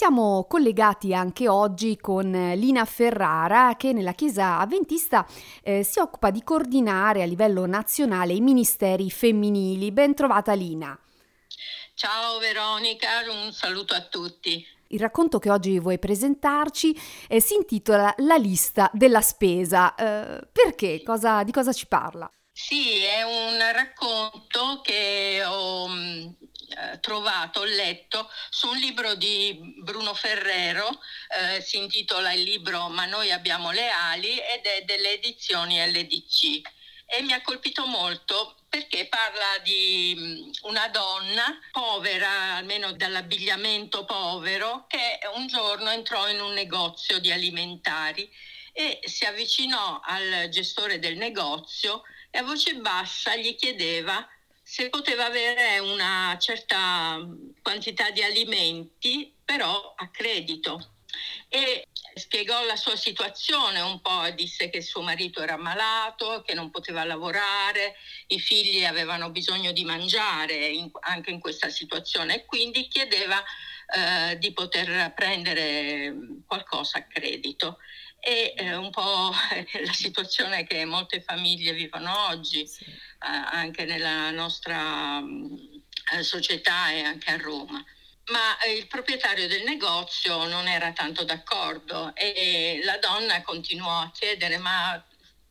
siamo collegati anche oggi con Lina Ferrara che nella Chiesa Avventista eh, si occupa di coordinare a livello nazionale i ministeri femminili. Ben trovata Lina. Ciao Veronica, un saluto a tutti. Il racconto che oggi vuoi presentarci eh, si intitola La lista della spesa. Eh, perché? Cosa, di cosa ci parla? Sì, è un racconto che ho mm, eh, trovato, ho letto su un libro di Bruno Ferrero, eh, si intitola il libro Ma noi abbiamo le ali ed è delle edizioni LDC e mi ha colpito molto perché parla di mm, una donna povera, almeno dall'abbigliamento povero, che un giorno entrò in un negozio di alimentari e si avvicinò al gestore del negozio e a voce bassa gli chiedeva se poteva avere una certa quantità di alimenti, però a credito. E spiegò la sua situazione un po', disse che suo marito era malato, che non poteva lavorare, i figli avevano bisogno di mangiare in, anche in questa situazione e quindi chiedeva eh, di poter prendere qualcosa a credito è eh, un po' la situazione che molte famiglie vivono oggi, sì. eh, anche nella nostra mh, eh, società e anche a Roma. Ma eh, il proprietario del negozio non era tanto d'accordo e la donna continuò a chiedere ma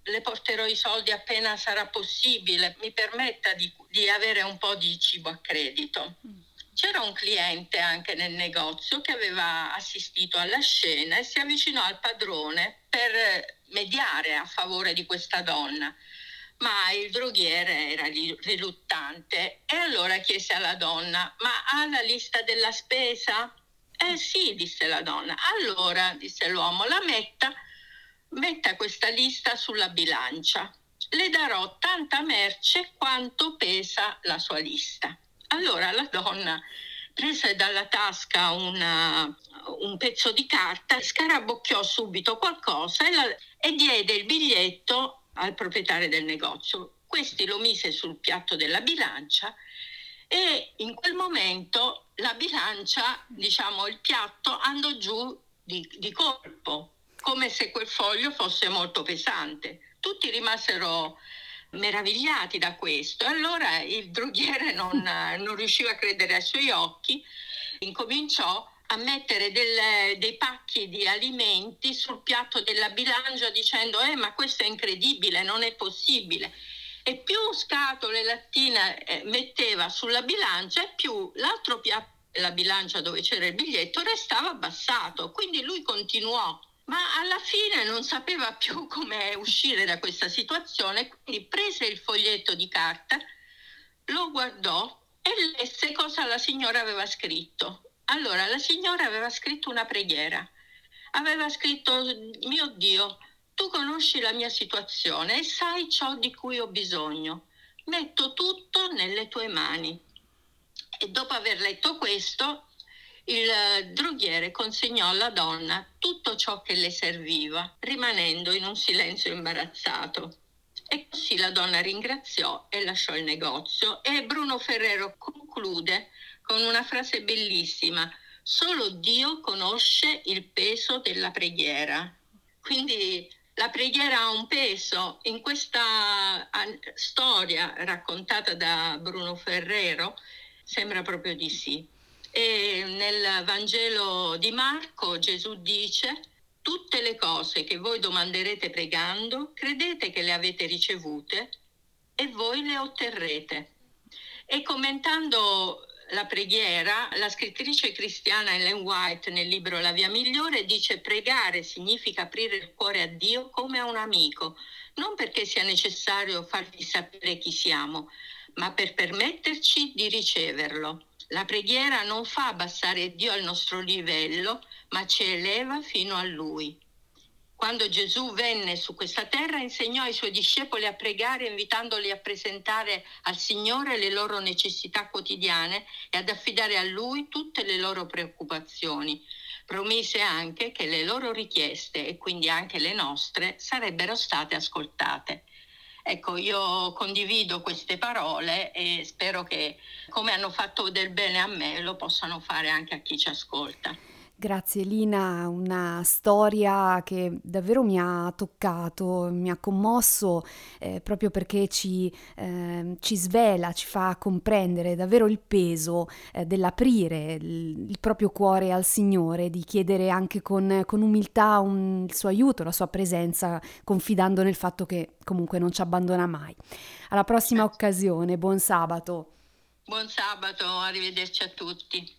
le porterò i soldi appena sarà possibile, mi permetta di, di avere un po' di cibo a credito. Mm. C'era un cliente anche nel negozio che aveva assistito alla scena e si avvicinò al padrone per mediare a favore di questa donna. Ma il droghiere era riluttante e allora chiese alla donna: Ma ha la lista della spesa? Eh sì, disse la donna. Allora, disse l'uomo, la metta, metta questa lista sulla bilancia. Le darò tanta merce quanto pesa la sua lista. Allora la donna prese dalla tasca una, un pezzo di carta, scarabocchiò subito qualcosa e, la, e diede il biglietto al proprietario del negozio. Questi lo mise sul piatto della bilancia e in quel momento la bilancia, diciamo il piatto, andò giù di, di colpo, come se quel foglio fosse molto pesante. Tutti rimasero meravigliati da questo. Allora il droghiere non, non riusciva a credere ai suoi occhi, incominciò a mettere del, dei pacchi di alimenti sul piatto della bilancia dicendo eh ma questo è incredibile, non è possibile. E più scatole lattine eh, metteva sulla bilancia e più l'altro piatto della bilancia dove c'era il biglietto restava abbassato. Quindi lui continuò ma alla fine non sapeva più come uscire da questa situazione, quindi prese il foglietto di carta, lo guardò e lesse cosa la signora aveva scritto. Allora, la signora aveva scritto una preghiera. Aveva scritto, mio Dio, tu conosci la mia situazione e sai ciò di cui ho bisogno. Metto tutto nelle tue mani. E dopo aver letto questo, il droghiere consegnò alla donna tutto ciò che le serviva, rimanendo in un silenzio imbarazzato. E così la donna ringraziò e lasciò il negozio e Bruno Ferrero conclude con una frase bellissima, solo Dio conosce il peso della preghiera. Quindi la preghiera ha un peso. In questa storia raccontata da Bruno Ferrero sembra proprio di sì. E nel Vangelo di Marco Gesù dice, tutte le cose che voi domanderete pregando, credete che le avete ricevute e voi le otterrete. E commentando la preghiera, la scrittrice cristiana Ellen White nel libro La via migliore dice pregare significa aprire il cuore a Dio come a un amico, non perché sia necessario fargli sapere chi siamo, ma per permetterci di riceverlo. La preghiera non fa abbassare Dio al nostro livello, ma ci eleva fino a Lui. Quando Gesù venne su questa terra insegnò ai suoi discepoli a pregare invitandoli a presentare al Signore le loro necessità quotidiane e ad affidare a Lui tutte le loro preoccupazioni. Promise anche che le loro richieste e quindi anche le nostre sarebbero state ascoltate. Ecco, io condivido queste parole e spero che come hanno fatto del bene a me lo possano fare anche a chi ci ascolta. Grazie Lina, una storia che davvero mi ha toccato, mi ha commosso eh, proprio perché ci, eh, ci, svela, ci fa comprendere davvero il peso eh, dell'aprire il, il, proprio cuore al Signore, di chiedere anche con, con umiltà un, il suo aiuto, la sua presenza, confidando nel fatto che comunque non ci abbandona mai. Alla prossima occasione, buon sabato. Buon sabato, arrivederci a tutti.